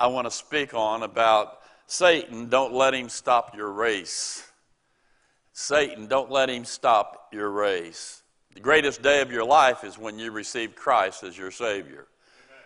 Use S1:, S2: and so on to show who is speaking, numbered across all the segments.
S1: I want to speak on about Satan, don't let him stop your race. Satan, don't let him stop your race. The greatest day of your life is when you receive Christ as your Savior.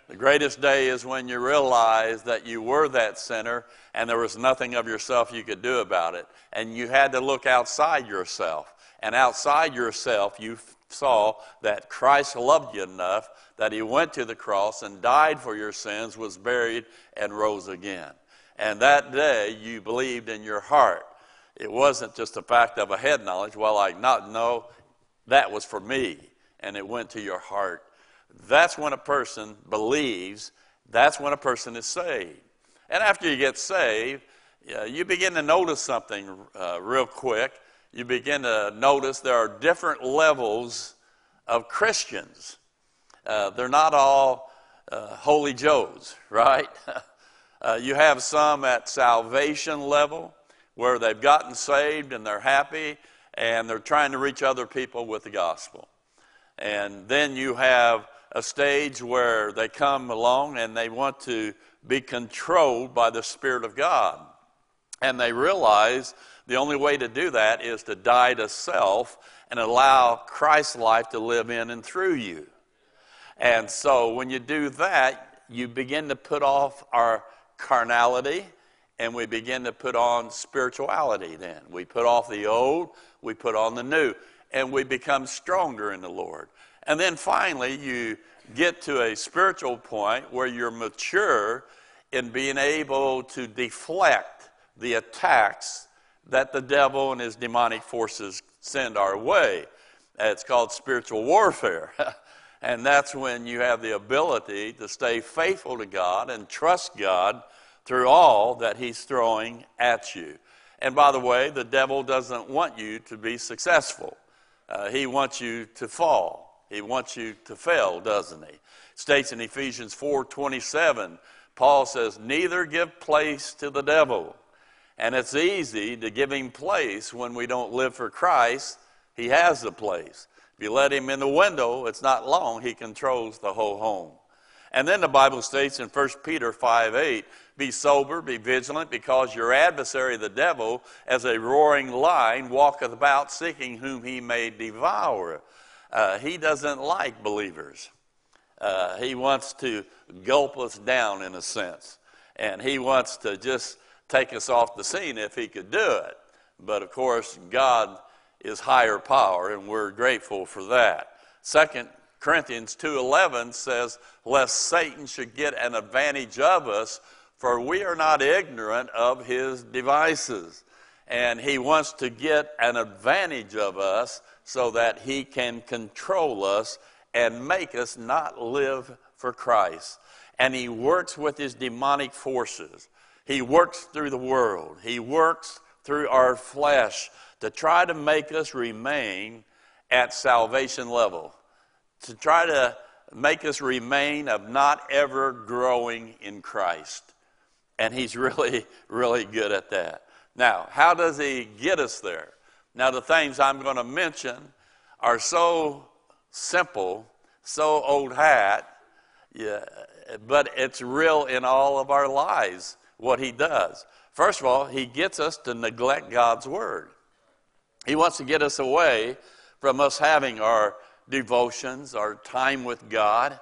S1: The greatest day is when you realize that you were that sinner and there was nothing of yourself you could do about it. And you had to look outside yourself. And outside yourself, you saw that Christ loved you enough that he went to the cross and died for your sins, was buried, and rose again. And that day, you believed in your heart. It wasn't just a fact of a head knowledge. Well, I not know that was for me, and it went to your heart. That's when a person believes, that's when a person is saved. And after you get saved, you begin to notice something uh, real quick. You begin to notice there are different levels of Christians. Uh, they're not all uh, holy Joes, right? uh, you have some at salvation level where they've gotten saved and they're happy and they're trying to reach other people with the gospel. And then you have a stage where they come along and they want to be controlled by the Spirit of God. And they realize the only way to do that is to die to self and allow Christ's life to live in and through you. And so when you do that, you begin to put off our carnality and we begin to put on spirituality then. We put off the old, we put on the new, and we become stronger in the Lord. And then finally, you get to a spiritual point where you're mature in being able to deflect the attacks that the devil and his demonic forces send our way. It's called spiritual warfare. and that's when you have the ability to stay faithful to God and trust God through all that he's throwing at you. And by the way, the devil doesn't want you to be successful. Uh, he wants you to fall. He wants you to fail, doesn't he? states in Ephesians 4:27, Paul says, "Neither give place to the devil." And it's easy to give him place when we don't live for Christ. He has the place. If you let him in the window, it's not long, he controls the whole home. And then the Bible states in 1 Peter 5 8, be sober, be vigilant, because your adversary, the devil, as a roaring lion, walketh about seeking whom he may devour. Uh, he doesn't like believers. Uh, he wants to gulp us down in a sense. And he wants to just take us off the scene if he could do it. But of course, God is higher power, and we're grateful for that. Second Corinthians 2:11 says, "Lest Satan should get an advantage of us, for we are not ignorant of his devices." And he wants to get an advantage of us so that he can control us and make us not live for Christ. And he works with his demonic forces. He works through the world. He works through our flesh to try to make us remain at salvation level to try to make us remain of not ever growing in Christ. And he's really, really good at that. Now, how does he get us there? Now, the things I'm going to mention are so simple, so old hat, yeah, but it's real in all of our lives what he does. First of all, he gets us to neglect God's word. He wants to get us away from us having our devotions, our time with God.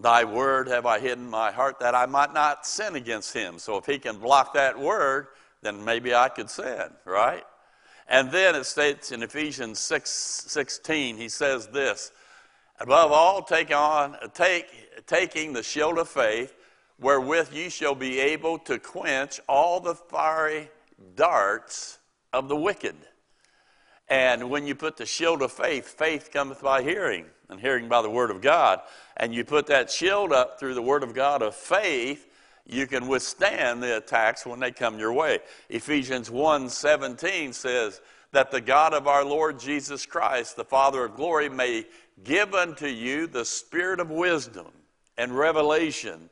S1: Thy word have I hidden my heart that I might not sin against him. So if he can block that word, then maybe I could sin, right? And then it states in Ephesians 6 16, he says this Above all, take on, take, taking the shield of faith, wherewith ye shall be able to quench all the fiery darts of the wicked. And when you put the shield of faith, faith cometh by hearing, and hearing by the word of God. And you put that shield up through the word of God of faith, you can withstand the attacks when they come your way. Ephesians 1:17 says that the God of our Lord Jesus Christ, the Father of glory, may give unto you the spirit of wisdom and revelation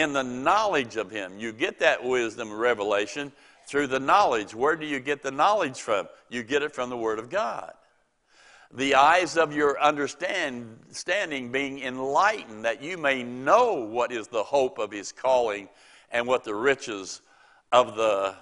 S1: in the knowledge of him. You get that wisdom revelation through the knowledge. Where do you get the knowledge from? You get it from the Word of God. The eyes of your understanding being enlightened, that you may know what is the hope of His calling and what the riches of the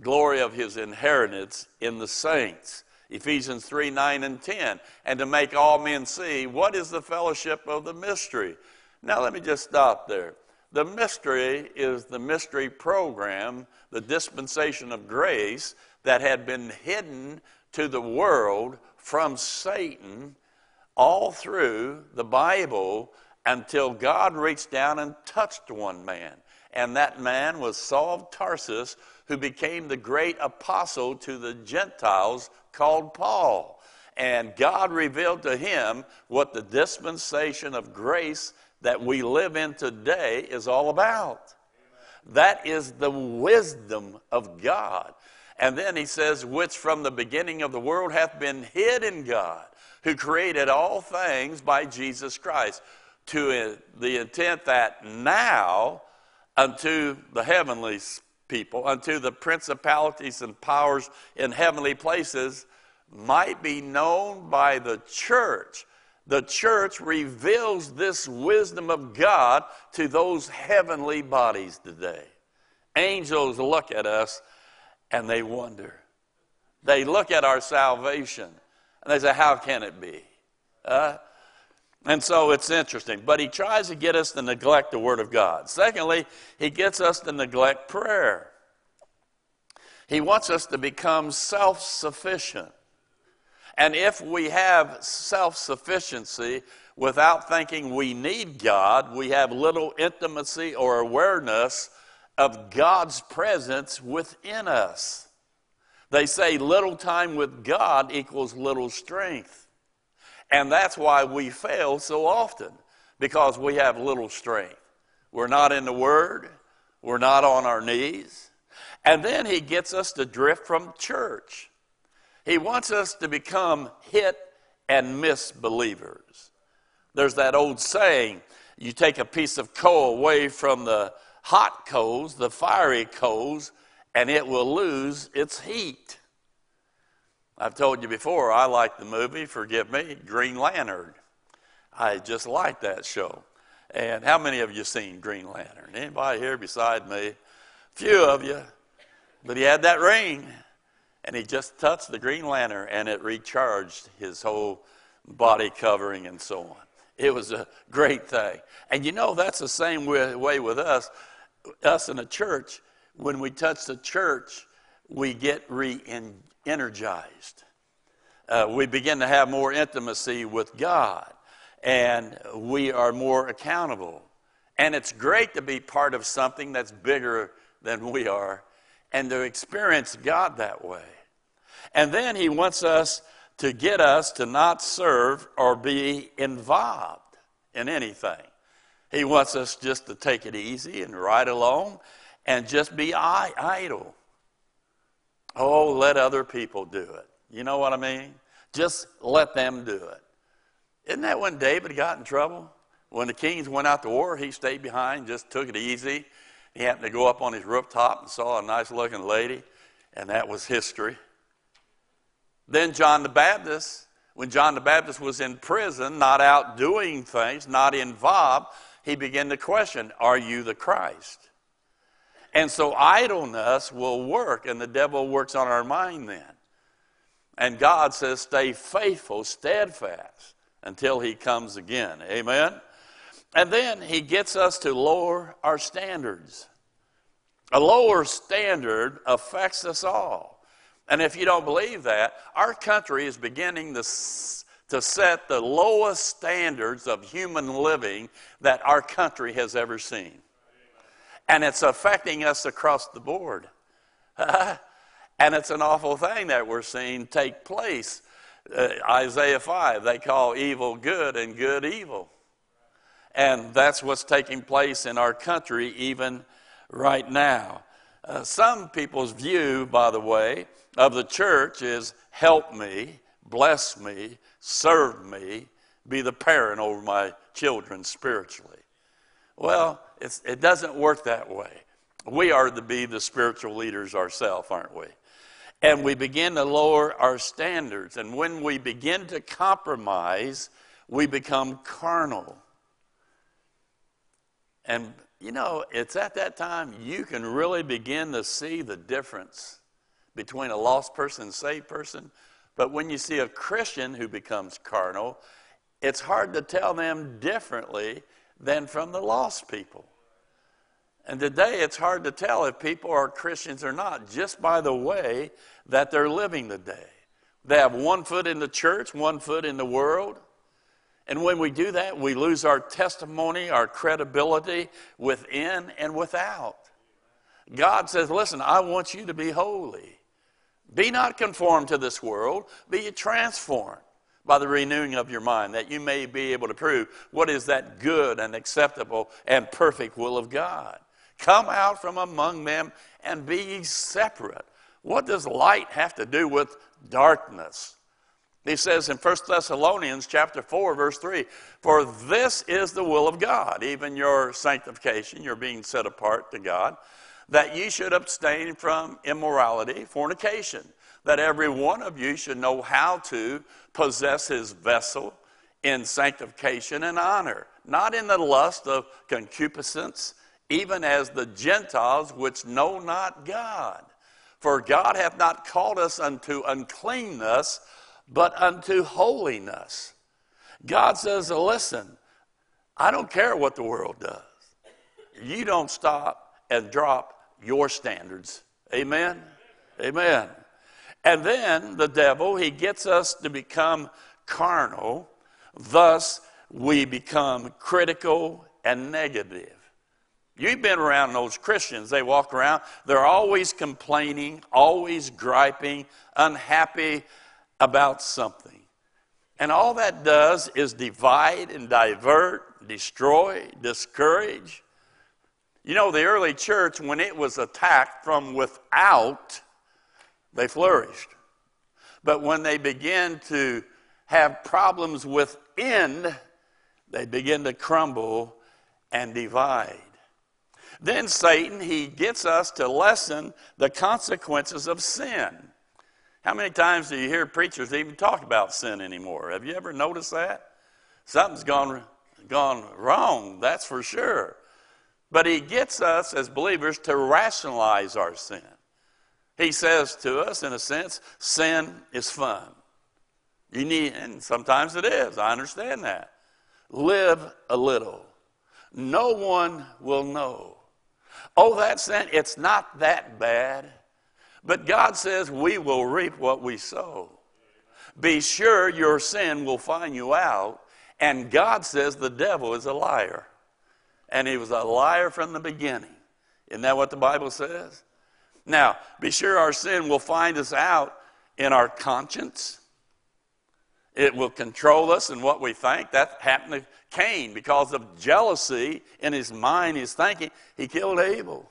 S1: glory of his inheritance in the saints. Ephesians 3 9 and 10. And to make all men see what is the fellowship of the mystery. Now, let me just stop there. The mystery is the mystery program, the dispensation of grace that had been hidden to the world from Satan all through the Bible until God reached down and touched one man. And that man was Saul of Tarsus, who became the great apostle to the Gentiles called Paul. And God revealed to him what the dispensation of grace that we live in today is all about. That is the wisdom of God. And then he says, which from the beginning of the world hath been hid in God, who created all things by Jesus Christ, to the intent that now unto the heavenly people, unto the principalities and powers in heavenly places, might be known by the church. The church reveals this wisdom of God to those heavenly bodies today. Angels look at us and they wonder. They look at our salvation and they say, How can it be? Uh, and so it's interesting. But he tries to get us to neglect the Word of God. Secondly, he gets us to neglect prayer. He wants us to become self sufficient. And if we have self sufficiency without thinking we need God, we have little intimacy or awareness of God's presence within us. They say little time with God equals little strength. And that's why we fail so often, because we have little strength. We're not in the Word, we're not on our knees. And then he gets us to drift from church. He wants us to become hit and miss believers. There's that old saying you take a piece of coal away from the hot coals, the fiery coals, and it will lose its heat. I've told you before, I like the movie, forgive me, Green Lantern. I just like that show. And how many of you seen Green Lantern? Anybody here beside me? Few of you. But he had that ring, and he just touched the Green Lantern, and it recharged his whole body covering and so on. It was a great thing. And you know, that's the same way, with us us in a church, when we touch the church, we get re energized. Uh, we begin to have more intimacy with God, and we are more accountable. And it's great to be part of something that's bigger than we are and to experience God that way. And then He wants us to get us to not serve or be involved in anything. He wants us just to take it easy and ride along and just be idle. Oh, let other people do it. You know what I mean? Just let them do it. Isn't that when David got in trouble? When the kings went out to war, he stayed behind, just took it easy. He happened to go up on his rooftop and saw a nice looking lady, and that was history. Then John the Baptist, when John the Baptist was in prison, not out doing things, not involved, he began to question Are you the Christ? And so idleness will work, and the devil works on our mind then. And God says, Stay faithful, steadfast until he comes again. Amen? And then he gets us to lower our standards. A lower standard affects us all. And if you don't believe that, our country is beginning to to set the lowest standards of human living that our country has ever seen. And it's affecting us across the board. and it's an awful thing that we're seeing take place. Uh, Isaiah 5, they call evil good and good evil. And that's what's taking place in our country even right now. Uh, some people's view, by the way, of the church is help me, bless me, serve me, be the parent over my children spiritually. Well, it doesn't work that way. We are to be the spiritual leaders ourselves, aren't we? And we begin to lower our standards. And when we begin to compromise, we become carnal. And you know, it's at that time you can really begin to see the difference between a lost person and saved person. But when you see a Christian who becomes carnal, it's hard to tell them differently than from the lost people. And today it's hard to tell if people are Christians or not just by the way that they're living today. They have one foot in the church, one foot in the world. And when we do that, we lose our testimony, our credibility within and without. God says, Listen, I want you to be holy. Be not conformed to this world, be transformed by the renewing of your mind, that you may be able to prove what is that good and acceptable and perfect will of God. Come out from among them and be separate. What does light have to do with darkness? He says in 1 Thessalonians chapter 4 verse 3, "For this is the will of God, even your sanctification, your being set apart to God, that ye should abstain from immorality, fornication, that every one of you should know how to possess his vessel in sanctification and honor, not in the lust of concupiscence, even as the Gentiles which know not God. For God hath not called us unto uncleanness, but unto holiness. God says, listen, I don't care what the world does. You don't stop and drop your standards. Amen? Amen. And then the devil, he gets us to become carnal. Thus, we become critical and negative. You've been around those Christians. They walk around, they're always complaining, always griping, unhappy about something. And all that does is divide and divert, destroy, discourage. You know, the early church, when it was attacked from without, they flourished. But when they began to have problems within, they begin to crumble and divide. Then Satan, he gets us to lessen the consequences of sin. How many times do you hear preachers even talk about sin anymore? Have you ever noticed that? Something's gone, gone wrong, that's for sure. But he gets us as believers to rationalize our sin. He says to us, in a sense, sin is fun. You need, and sometimes it is, I understand that. Live a little. No one will know. Oh, that sin, it's not that bad. But God says we will reap what we sow. Be sure your sin will find you out. And God says the devil is a liar. And he was a liar from the beginning. Isn't that what the Bible says? Now, be sure our sin will find us out in our conscience. It will control us in what we think. That happened to Cain because of jealousy in his mind, his thinking. He killed Abel.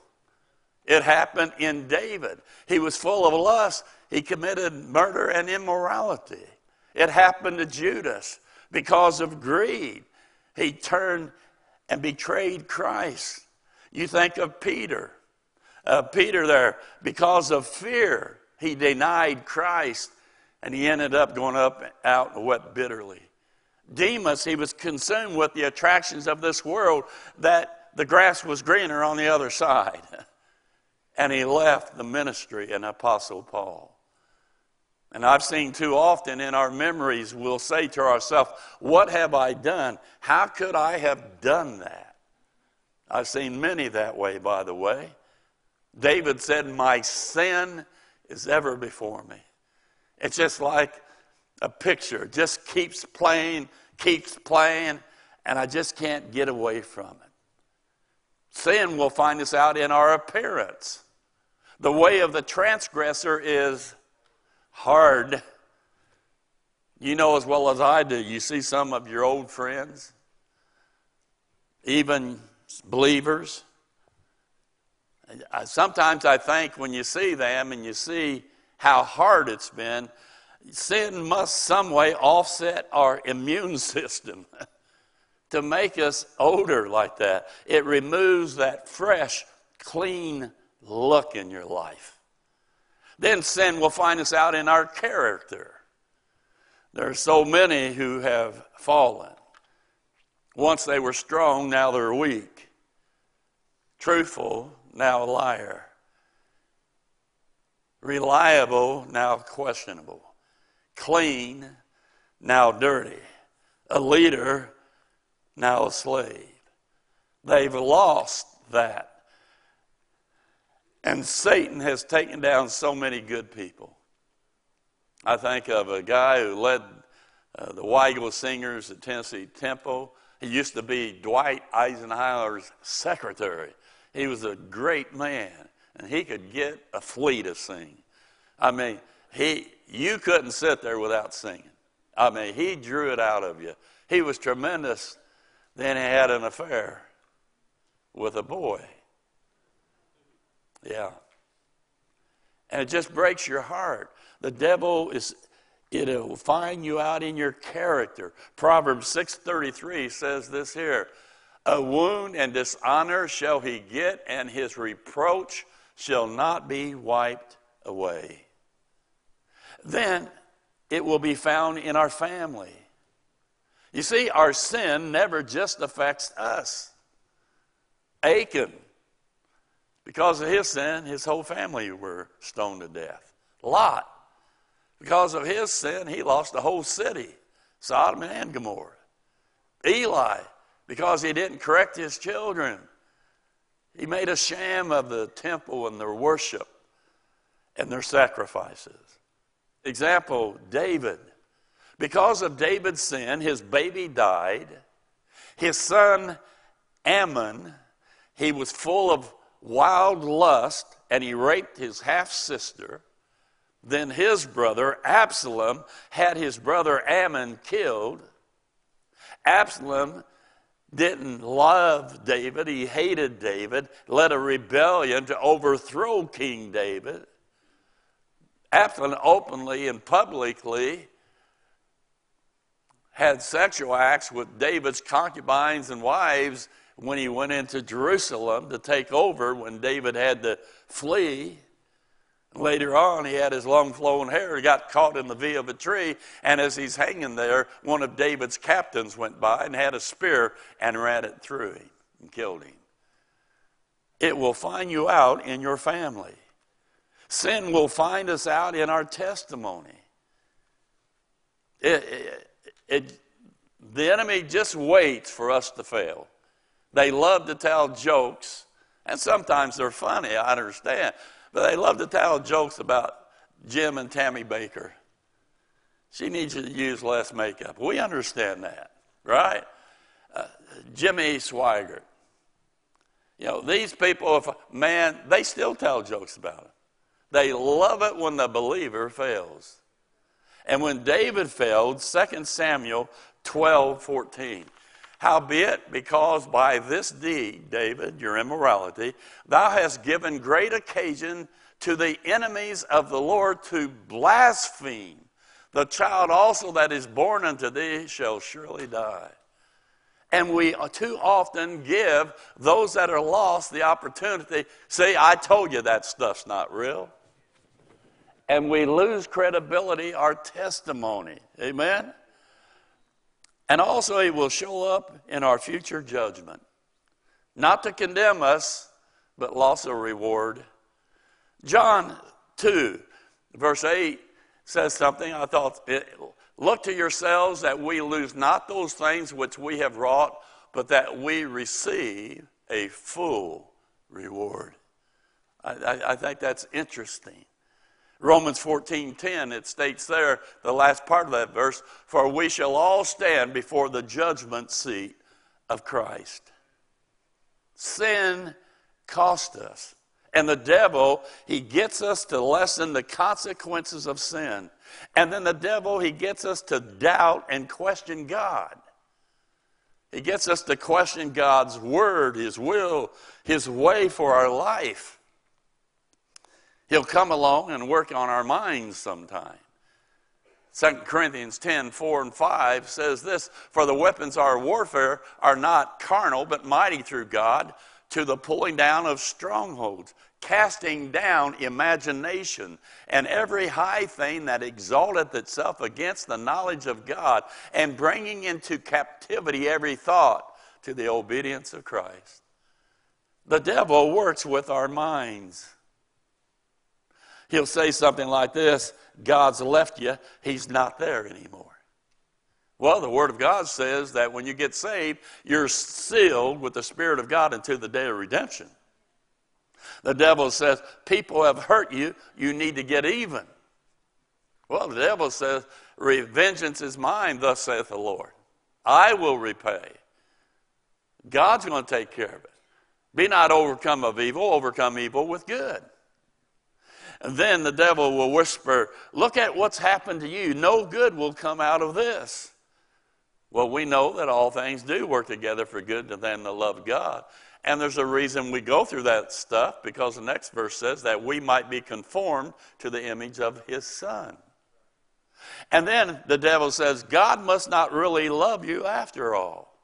S1: It happened in David. He was full of lust. He committed murder and immorality. It happened to Judas because of greed. He turned and betrayed Christ. You think of Peter. Uh, Peter there, because of fear, he denied Christ and he ended up going up out and wept bitterly. Demas, he was consumed with the attractions of this world that the grass was greener on the other side. and he left the ministry and Apostle Paul. And I've seen too often in our memories, we'll say to ourselves, What have I done? How could I have done that? I've seen many that way, by the way. David said, My sin is ever before me. It's just like a picture, just keeps playing, keeps playing, and I just can't get away from it. Sin will find us out in our appearance. The way of the transgressor is hard. You know as well as I do, you see some of your old friends, even believers. Sometimes I think when you see them and you see how hard it's been, sin must some way offset our immune system to make us older like that. It removes that fresh, clean look in your life. Then sin will find us out in our character. There are so many who have fallen. Once they were strong, now they're weak. truthful, now a liar, reliable, now questionable, clean, now dirty, a leader, now a slave. They've lost that. And Satan has taken down so many good people. I think of a guy who led uh, the Weigel Singers at Tennessee Temple. He used to be Dwight Eisenhower's secretary. He was a great man, and he could get a flea to sing. I mean, he, you couldn't sit there without singing. I mean, he drew it out of you. He was tremendous. Then he had an affair with a boy. Yeah. And it just breaks your heart. The devil is it'll find you out in your character. Proverbs 6:33 says this here. A wound and dishonor shall he get, and his reproach shall not be wiped away. Then it will be found in our family. You see, our sin never just affects us. Achan, because of his sin, his whole family were stoned to death. Lot, because of his sin, he lost the whole city, Sodom and Gomorrah. Eli, because he didn't correct his children, he made a sham of the temple and their worship and their sacrifices. Example David. Because of David's sin, his baby died. His son Amnon, he was full of wild lust and he raped his half sister. Then his brother Absalom had his brother Amnon killed. Absalom didn't love David, he hated David, led a rebellion to overthrow King David. Absalom openly and publicly had sexual acts with David's concubines and wives when he went into Jerusalem to take over when David had to flee. Later on, he had his long flowing hair, he got caught in the V of a tree, and as he's hanging there, one of David's captains went by and had a spear and ran it through him and killed him. It will find you out in your family. Sin will find us out in our testimony. It, it, it, the enemy just waits for us to fail. They love to tell jokes, and sometimes they're funny, I understand, but they love to tell jokes about Jim and Tammy Bakker. She needs you to use less makeup. We understand that, right? Uh, Jimmy Swaggart. You know, these people, if man, they still tell jokes about it. They love it when the believer fails. And when David failed, 2 Samuel 12 14. Howbeit, because by this deed, David, your immorality, thou hast given great occasion to the enemies of the Lord to blaspheme, the child also that is born unto thee shall surely die. And we too often give those that are lost the opportunity, see, I told you that stuff's not real. And we lose credibility, our testimony. Amen? And also, He will show up in our future judgment, not to condemn us, but also reward. John 2, verse 8 says something I thought, look to yourselves that we lose not those things which we have wrought, but that we receive a full reward. I, I, I think that's interesting. Romans 14:10 it states there the last part of that verse for we shall all stand before the judgment seat of Christ. Sin cost us. And the devil, he gets us to lessen the consequences of sin. And then the devil, he gets us to doubt and question God. He gets us to question God's word, his will, his way for our life. He'll come along and work on our minds sometime. 2 Corinthians 10 4 and 5 says this For the weapons of our warfare are not carnal, but mighty through God to the pulling down of strongholds, casting down imagination and every high thing that exalteth itself against the knowledge of God, and bringing into captivity every thought to the obedience of Christ. The devil works with our minds. He'll say something like this God's left you, He's not there anymore. Well, the Word of God says that when you get saved, you're sealed with the Spirit of God until the day of redemption. The devil says, People have hurt you, you need to get even. Well, the devil says, Vengeance is mine, thus saith the Lord. I will repay. God's going to take care of it. Be not overcome of evil, overcome evil with good. And then the devil will whisper, Look at what's happened to you. No good will come out of this. Well, we know that all things do work together for good to them that love God. And there's a reason we go through that stuff because the next verse says that we might be conformed to the image of his son. And then the devil says, God must not really love you after all.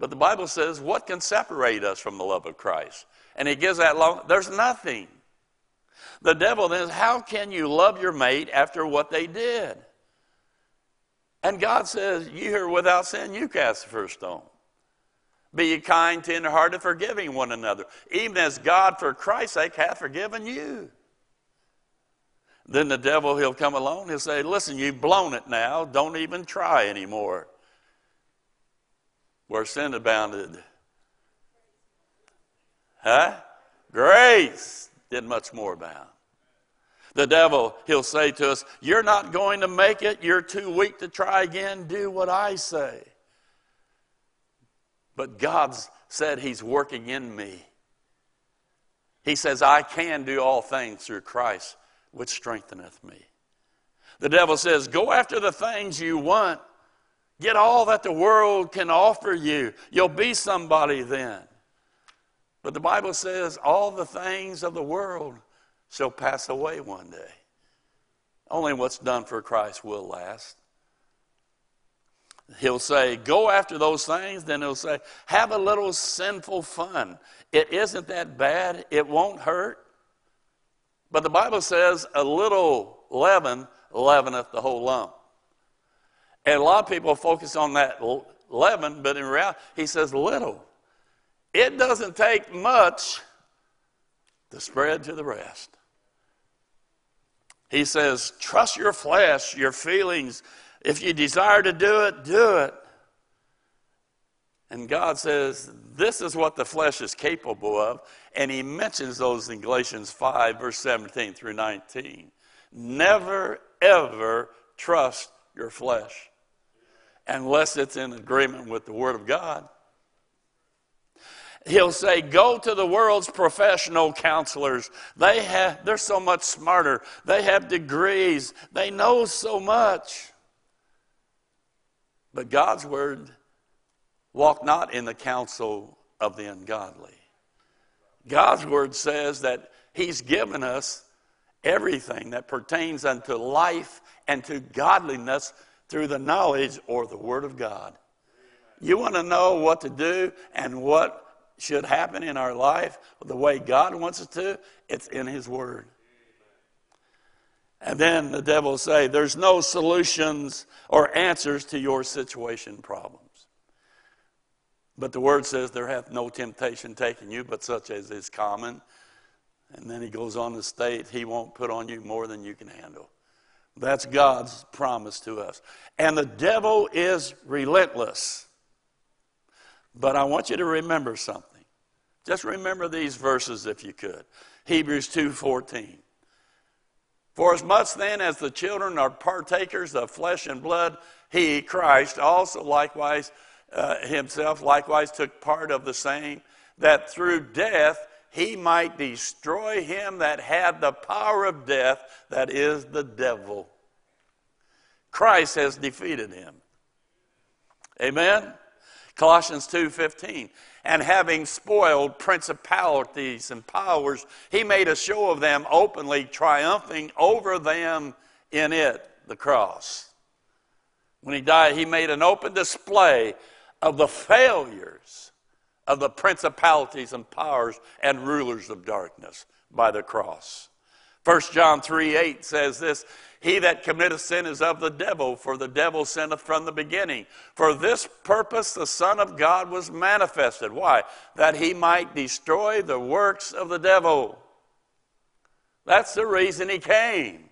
S1: But the Bible says, what can separate us from the love of Christ? And he gives that long, there's nothing. The devil then says, how can you love your mate after what they did? And God says, You are without sin, you cast the first stone. Be ye kind, tenderhearted, forgiving one another, even as God, for Christ's sake, hath forgiven you. Then the devil, he'll come along, he'll say, Listen, you've blown it now, don't even try anymore. Where sin abounded. Huh? Grace did much more abound. The devil, he'll say to us, You're not going to make it. You're too weak to try again. Do what I say. But God's said He's working in me. He says, I can do all things through Christ, which strengtheneth me. The devil says, Go after the things you want. Get all that the world can offer you. You'll be somebody then. But the Bible says, All the things of the world shall pass away one day. Only what's done for Christ will last. He'll say, Go after those things. Then he'll say, Have a little sinful fun. It isn't that bad, it won't hurt. But the Bible says, A little leaven leaveneth the whole lump. And a lot of people focus on that leaven, but in reality, he says, Little. It doesn't take much to spread to the rest. He says, trust your flesh, your feelings. If you desire to do it, do it. And God says, this is what the flesh is capable of. And he mentions those in Galatians 5, verse 17 through 19. Never, ever trust your flesh unless it's in agreement with the Word of God. He'll say, Go to the world's professional counselors. They have, they're so much smarter. They have degrees. They know so much. But God's word, walk not in the counsel of the ungodly. God's word says that He's given us everything that pertains unto life and to godliness through the knowledge or the Word of God. You want to know what to do and what should happen in our life the way God wants it to, it's in His Word. And then the devil will say, There's no solutions or answers to your situation problems. But the Word says, There hath no temptation taken you, but such as is common. And then he goes on to state, He won't put on you more than you can handle. That's God's promise to us. And the devil is relentless. But I want you to remember something. Just remember these verses if you could. Hebrews 2:14. For as much then as the children are partakers of flesh and blood, he, Christ, also likewise uh, himself likewise took part of the same, that through death he might destroy him that had the power of death, that is the devil. Christ has defeated him. Amen. Colossians 2:15 and having spoiled principalities and powers, he made a show of them openly, triumphing over them in it, the cross. When he died, he made an open display of the failures of the principalities and powers and rulers of darkness by the cross. 1 John 3 8 says this He that committeth sin is of the devil, for the devil sinneth from the beginning. For this purpose the Son of God was manifested. Why? That he might destroy the works of the devil. That's the reason he came.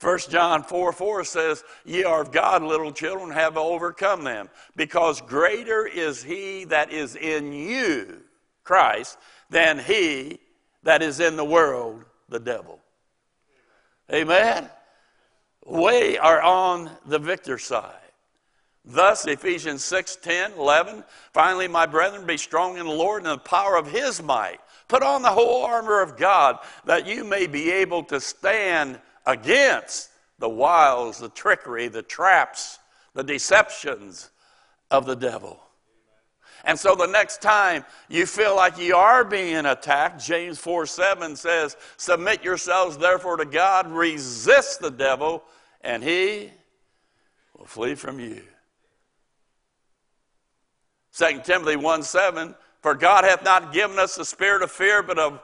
S1: 1 John 4 4 says, Ye are of God, little children, have overcome them, because greater is he that is in you, Christ, than he that is in the world, the devil. Amen. We are on the victor side. Thus, Ephesians 6 10, 11, finally, my brethren, be strong in the Lord and the power of his might. Put on the whole armor of God that you may be able to stand against the wiles, the trickery, the traps, the deceptions of the devil. And so the next time you feel like you are being attacked, James 4 7 says, Submit yourselves therefore to God, resist the devil, and he will flee from you. 2 Timothy 1 7, For God hath not given us the spirit of fear, but of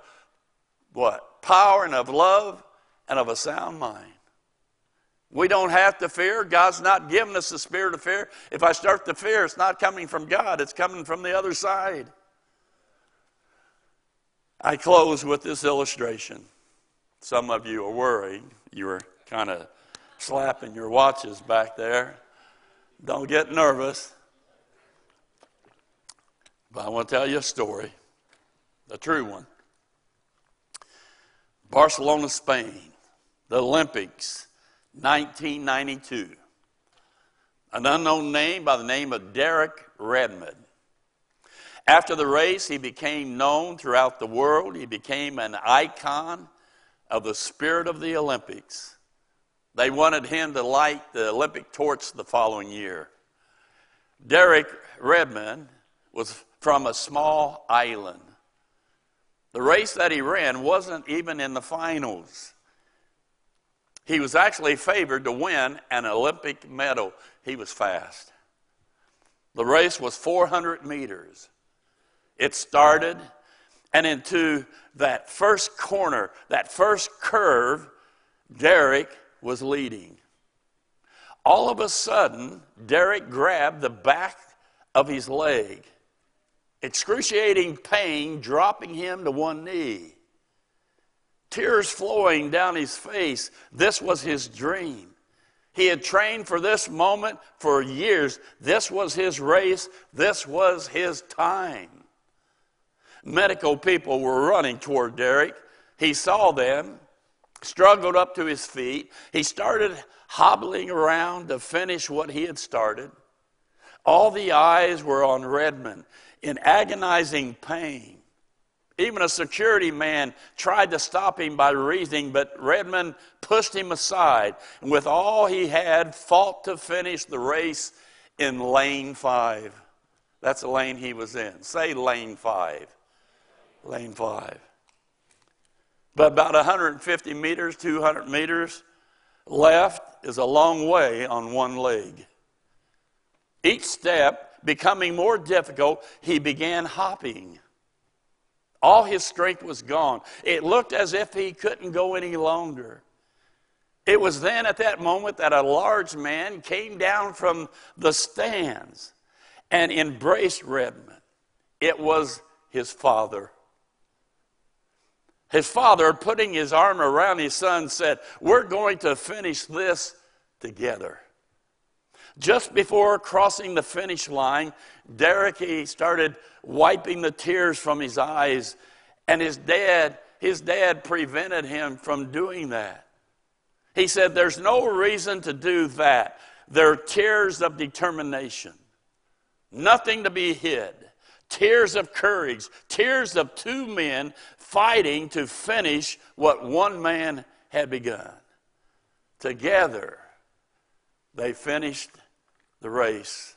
S1: what? Power and of love and of a sound mind. We don't have to fear. God's not given us the spirit of fear. If I start to fear, it's not coming from God, it's coming from the other side. I close with this illustration. Some of you are worried. You were kind of slapping your watches back there. Don't get nervous. But I want to tell you a story, a true one. Barcelona, Spain the Olympics, 1992. An unknown name by the name of Derek Redmond. After the race, he became known throughout the world. He became an icon of the spirit of the Olympics. They wanted him to light the Olympic torch the following year. Derek Redmond was from a small island. The race that he ran wasn't even in the finals. He was actually favored to win an Olympic medal. He was fast. The race was 400 meters. It started, and into that first corner, that first curve, Derek was leading. All of a sudden, Derek grabbed the back of his leg, excruciating pain dropping him to one knee tears flowing down his face. This was his dream. He had trained for this moment for years. This was his race. This was his time. Medical people were running toward Derek. He saw them, struggled up to his feet. He started hobbling around to finish what he had started. All the eyes were on Redmond in agonizing pain. Even a security man tried to stop him by reasoning, but Redmond pushed him aside and, with all he had, fought to finish the race in lane five. That's the lane he was in. Say lane five. Lane five. But about 150 meters, 200 meters left is a long way on one leg. Each step becoming more difficult, he began hopping. All his strength was gone. It looked as if he couldn't go any longer. It was then at that moment that a large man came down from the stands and embraced Redmond. It was his father. His father, putting his arm around his son, said, We're going to finish this together. Just before crossing the finish line, Derek he started wiping the tears from his eyes, and his dad, his dad prevented him from doing that. He said, There's no reason to do that. They're tears of determination, nothing to be hid. Tears of courage, tears of two men fighting to finish what one man had begun. Together, they finished the race.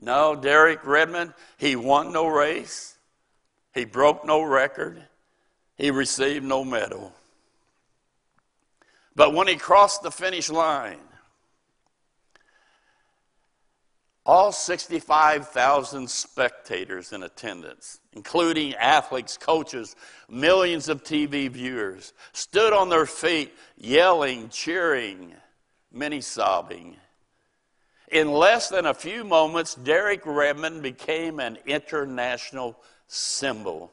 S1: No, Derek Redmond, he won no race. He broke no record. He received no medal. But when he crossed the finish line, All 65,000 spectators in attendance, including athletes, coaches, millions of TV viewers, stood on their feet, yelling, cheering, many sobbing. In less than a few moments, Derek Redmond became an international symbol.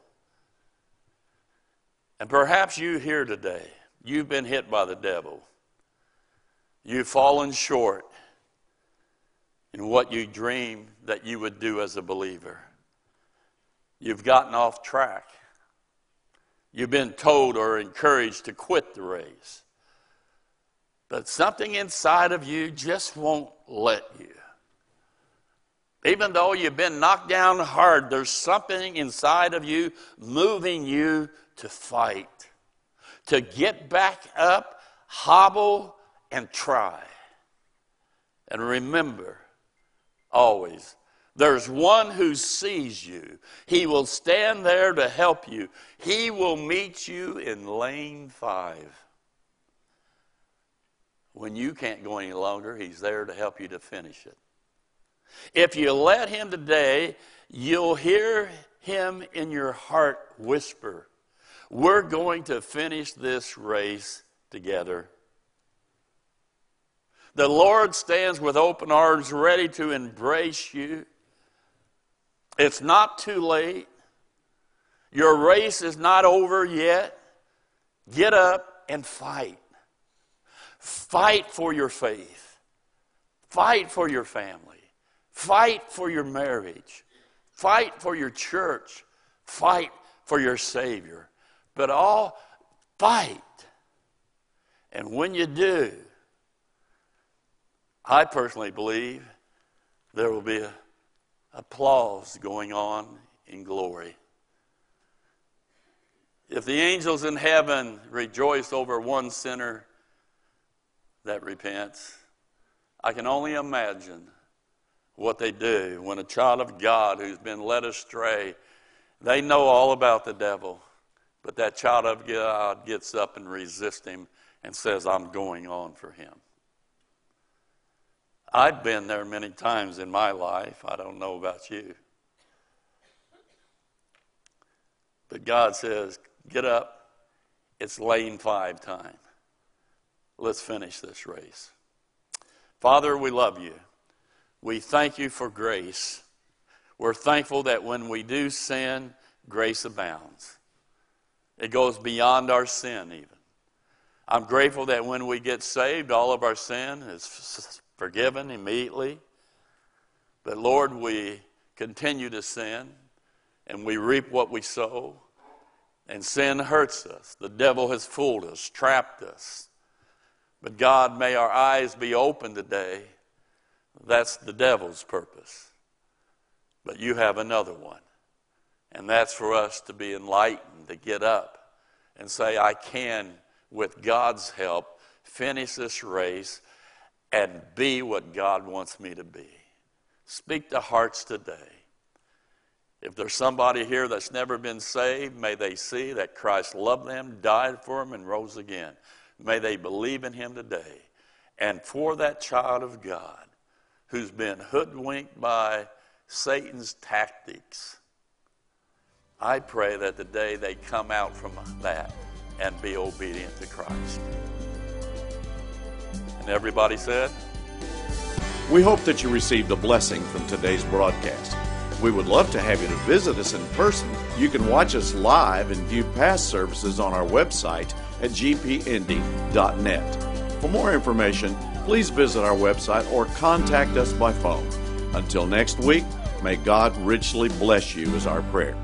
S1: And perhaps you here today, you've been hit by the devil. You've fallen short in what you dreamed that you would do as a believer. You've gotten off track. You've been told or encouraged to quit the race. But something inside of you just won't let you. Even though you've been knocked down hard, there's something inside of you moving you to fight, to get back up, hobble, and try. And remember, always. There's one who sees you. He will stand there to help you. He will meet you in lane five. When you can't go any longer, He's there to help you to finish it. If you let Him today, you'll hear Him in your heart whisper, We're going to finish this race together. The Lord stands with open arms ready to embrace you. It's not too late. Your race is not over yet. Get up and fight. Fight for your faith. Fight for your family. Fight for your marriage. Fight for your church. Fight for your Savior. But all fight. And when you do, I personally believe there will be a, applause going on in glory. If the angels in heaven rejoice over one sinner that repents, I can only imagine what they do when a child of God who's been led astray, they know all about the devil, but that child of God gets up and resists him and says, I'm going on for him. I've been there many times in my life. I don't know about you. But God says, Get up. It's lane five time. Let's finish this race. Father, we love you. We thank you for grace. We're thankful that when we do sin, grace abounds. It goes beyond our sin, even. I'm grateful that when we get saved, all of our sin is forgiven immediately. But Lord, we continue to sin and we reap what we sow. And sin hurts us. The devil has fooled us, trapped us. But God, may our eyes be open today. That's the devil's purpose. But you have another one. And that's for us to be enlightened, to get up and say, I can, with God's help, finish this race and be what God wants me to be. Speak to hearts today. If there's somebody here that's never been saved, may they see that Christ loved them, died for them, and rose again. May they believe in him today. And for that child of God who's been hoodwinked by Satan's tactics, I pray that the day they come out from that and be obedient to Christ. And everybody said,
S2: We hope that you received a blessing from today's broadcast. We would love to have you to visit us in person. You can watch us live and view past services on our website at gpindy.net. For more information, please visit our website or contact us by phone. Until next week, may God richly bless you, is our prayer.